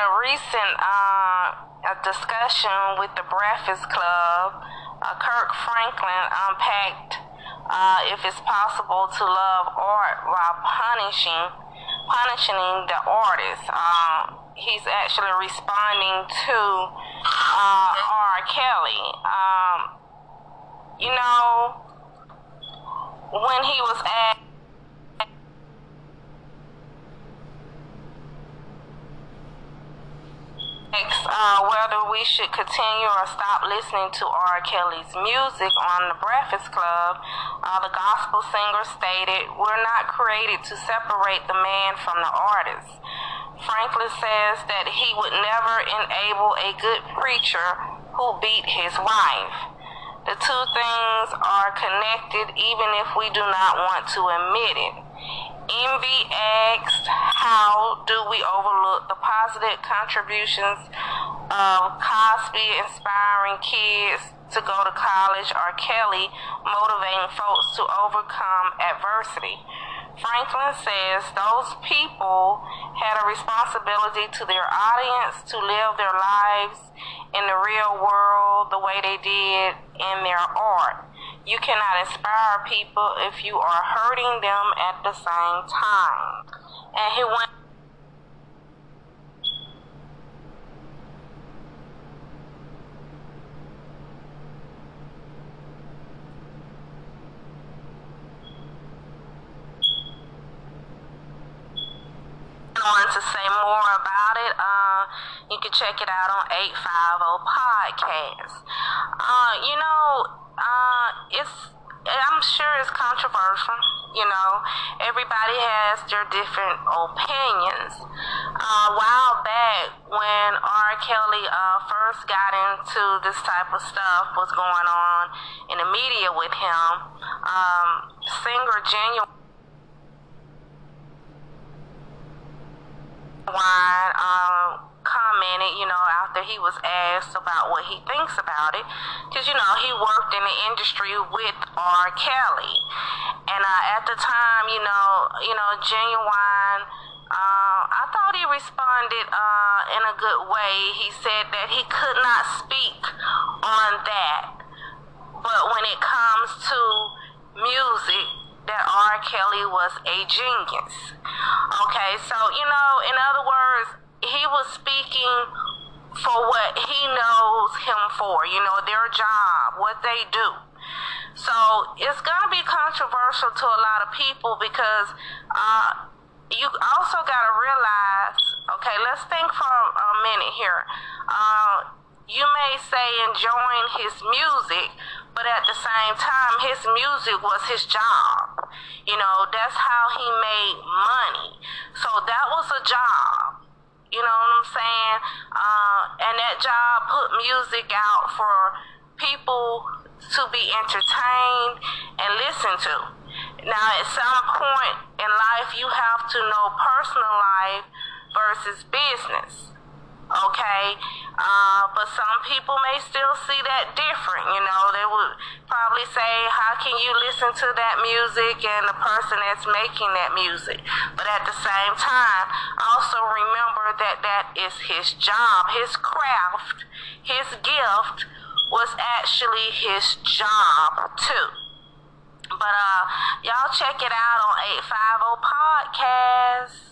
a recent uh, a discussion with the Breakfast Club, uh, Kirk Franklin unpacked uh, if it's possible to love art while punishing punishing the artist. Um, he's actually responding to uh, R. Kelly. Um, you know, when he was asked uh, whether we should continue or stop listening to R. Kelly's music on the Breakfast Club, uh, the gospel singer stated, We're not created to separate the man from the artist. Franklin says that he would never enable a good preacher who beat his wife. The two things are connected even if we do not want to admit it. Envy asked, How do we overlook the positive contributions of Cosby inspiring kids to go to college or Kelly motivating folks to overcome adversity? Franklin says those people had a responsibility to their audience to live their lives in the real world the way they did in their art. You cannot inspire people if you are hurting them at the same time. And he went on to say more about it, uh, you can check it out on 850 Podcast. Uh, you know, uh, it's I'm sure it's controversial. You know, everybody has their different opinions. Uh, a while back, when R. Kelly uh, first got into this type of stuff, was going on in the media with him, um, singer Ginuwine uh, you know, after he was asked about what he thinks about it, because you know he worked in the industry with R. Kelly, and uh, at the time, you know, you know, Ginuwine. Uh, I thought he responded uh, in a good way. He said that he could not speak on that, but when it comes to music, that R. Kelly was a genius. Okay, so you know, in other words, he was speaking for what he knows him for, you know, their job, what they do. So it's going to be controversial to a lot of people because uh, you also got to realize okay, let's think for a minute here. Uh, you may say enjoying his music, but at the same time, his music was his job. You know, that's how he made money. So that was a job. You know what I'm saying? Uh, and that job put music out for people to be entertained and listened to. Now, at some point in life, you have to know personal life versus business okay? Uh, but some people may still see that different. You know, they would probably say, How can you listen to that music and the person that's making that music? But at the same time, also remember that that is his job, his craft, his gift was actually his job too. But uh, y'all check it out on 850 Podcast.